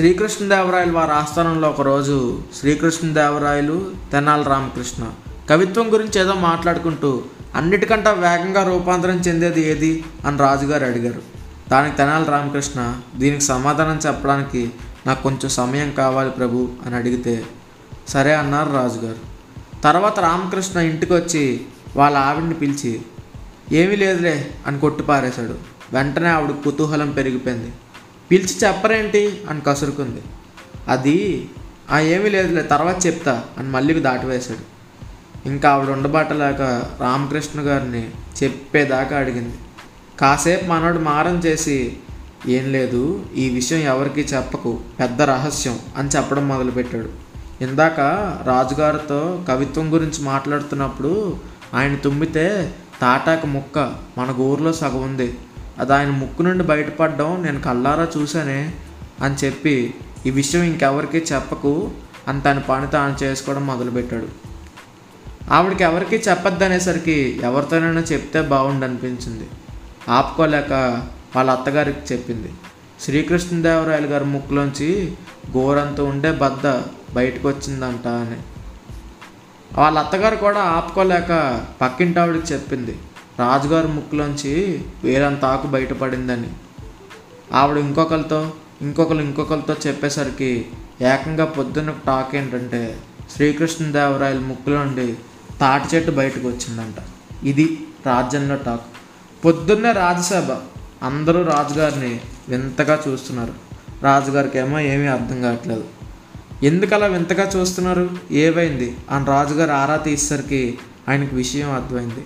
శ్రీకృష్ణదేవరాయలు వారి ఆస్థానంలో ఒకరోజు శ్రీకృష్ణదేవరాయలు తెనాలి రామకృష్ణ కవిత్వం గురించి ఏదో మాట్లాడుకుంటూ అన్నిటికంటే వేగంగా రూపాంతరం చెందేది ఏది అని రాజుగారు అడిగారు. దానికి తెనాలి రామకృష్ణ దీనికి సమాధానం చెప్పడానికి నాకు కొంచెం సమయం కావాలి ప్రభు అని అడిగితే సరే అన్నారు రాజుగారు. తర్వాత రామకృష్ణ ఇంటికి వచ్చి వాళ్ళ ఆవిడ్ని పిలిచి ఏమీ లేదులే అని కొట్టిపారేశాడు. వెంటనే ఆవిడ కుతూహలం పెరిగిపోయింది. పిలిచి చెప్పరేంటి? అని కసురుకుంది. అది ఆ ఏమీ లేదులే తర్వాత చెప్తా అని మళ్ళీ దాటివేశాడు. ఇంకా ఆవిడ ఉండబట్టలేక రామకృష్ణ గారిని చెప్పేదాకా అడిగింది. కాసేపు మనోడు మారం చేసి ఏం లేదు ఈ విషయం ఎవరికీ చెప్పకు పెద్ద రహస్యం అని చెప్పడం మొదలుపెట్టాడు. ఇందాక రాజుగారితో కవిత్వం గురించి మాట్లాడుతున్నప్పుడు ఆయన తుమ్మితే తాటాక ముక్క మన ఊర్లో సగం ఉంది. అది ఆయన ముక్కు నుండి బయటపడడం నేను కళ్ళారా చూశానే అని చెప్పి ఈ విషయం ఇంకెవరికీ చెప్పకు అని తన పని తాను చేసుకోవడం మొదలుపెట్టాడు. ఆవిడకి ఎవరికి చెప్పొద్దనేసరికి ఎవరితోనైనా చెప్తే బాగుండు అనిపించింది ఆపుకోలేక వాళ్ళ అత్తగారికి చెప్పింది. శ్రీకృష్ణదేవరాయలు గారి ముక్కులోంచి గోరంత ఉండే బద్ద బయటకు వచ్చిందంట అని. వాళ్ళ అత్తగారు కూడా ఆపుకోలేక పక్కింటి ఆవిడకి చెప్పింది. రాజుగారి ముక్కులోంచి వేరంత ఆకు బయటపడిందని. ఆవిడ ఇంకొకరితో ఇంకొకరు ఇంకొకరితో చెప్పేసరికి ఏకంగా పొద్దున్న టాక్ ఏంటంటే శ్రీకృష్ణదేవరాయల ముక్కులో నుండి తాటి చెట్టు బయటకు వచ్చిందంట. ఇది రాజ్యంలో టాక్. పొద్దున్నే రాజ్యసభ అందరూ రాజుగారిని వింతగా చూస్తున్నారు. రాజుగారికి ఏమో ఏమీ అర్థం కావట్లేదు. ఎందుకు అలా వింతగా చూస్తున్నారు? ఏవైంది అని రాజుగారు ఆరా తీసేసరికి ఆయనకు విషయం అర్థమైంది.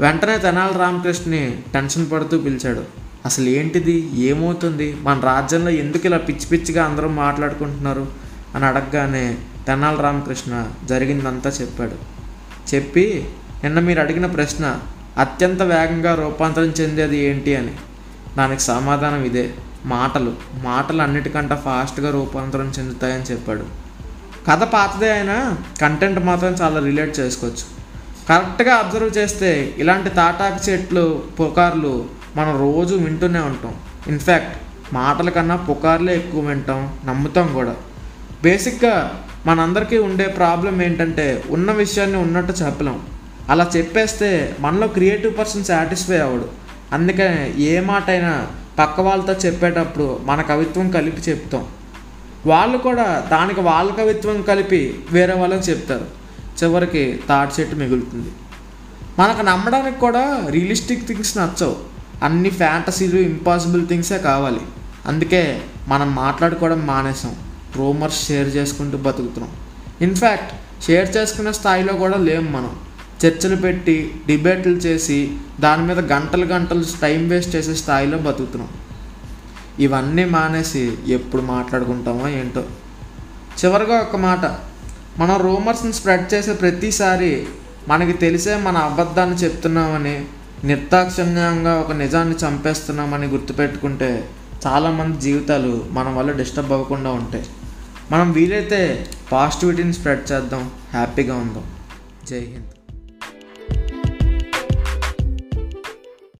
వెంటనే తెనాలి రామకృష్ణని టెన్షన్ పడుతూ పిలిచాడు. అసలు ఏంటిది? ఏమవుతుంది? మన రాజ్యంలో ఎందుకు ఇలా పిచ్చి పిచ్చిగా అందరూ మాట్లాడుకుంటున్నారు? అని అడగగానే తెనాలి రామకృష్ణ జరిగిందంతా చెప్పాడు. చెప్పి నిన్న మీరు అడిగిన ప్రశ్న అత్యంత వేగంగా రూపాంతరం చెందేది ఏంటి అని. దానికి సమాధానం ఇదే. మాటలు. మాటలు అన్నిటికంటే ఫాస్ట్గా రూపాంతరం చెందుతాయని చెప్పాడు. కథ పాతదే అయినా కంటెంట్ మాత్రం చాలా రిలేట్ చేసుకోవచ్చు. కరెక్ట్గా అబ్జర్వ్ చేస్తే ఇలాంటి తాటాకు చెట్లు పుకార్లు మనం రోజు వింటూనే ఉంటాం. ఇన్ఫ్యాక్ట్ మాటల కన్నా పుకార్లే ఎక్కువ వింటాం నమ్ముతాం కూడా. బేసిక్గా మనందరికీ ఉండే ప్రాబ్లం ఏంటంటే ఉన్న విషయాన్ని ఉన్నట్టు చెప్పలేం. అలా చెప్పేస్తే మనలో క్రియేటివ్ పర్సన్ సాటిస్ఫై అవ్వడు. అందుకనే ఏ మాట అయినా పక్క వాళ్ళతో చెప్పేటప్పుడు మన కవిత్వం కలిపి చెప్తాం. వాళ్ళు కూడా దానికి వాళ్ళ కవిత్వం కలిపి వేరే వాళ్ళకి చెప్తారు. చివరికి తాటి చెట్టు మిగులుతుంది. మనకు నమ్మడానికి కూడా రియలిస్టిక్ థింగ్స్ నచ్చవు. అన్ని ఫ్యాంటసీలు ఇంపాసిబుల్ థింగ్సే కావాలి. అందుకే మనం మాట్లాడుకోవడం మానేసాం. రూమర్స్ షేర్ చేసుకుంటూ బతుకుతున్నాం. ఇన్ఫ్యాక్ట్ షేర్ చేసుకునే స్థాయిలో కూడా లేము మనం. చర్చలు పెట్టి డిబేట్లు చేసి దాని మీద గంటలు గంటలు టైం వేస్ట్ చేసే స్థాయిలో బతుకుతున్నాం. ఇవన్నీ మానేసి ఎప్పుడు మాట్లాడుకుంటామో ఏంటో. చివరిగా ఒక మాట. మనం రూమర్స్ని స్ప్రెడ్ చేసే ప్రతిసారి మనకి తెలిసే మన అబద్ధాన్ని చెప్తున్నామని నిర్దాక్షిణ్యంగా ఒక నిజాన్ని చంపేస్తున్నామని గుర్తుపెట్టుకుంటే చాలామంది జీవితాలు మన వల్ల డిస్టర్బ్ అవ్వకుండా ఉంటాయి. మనం వీలైతే పాజిటివిటీని స్ప్రెడ్ చేద్దాం. హ్యాపీగా ఉందాం. జై హింద్.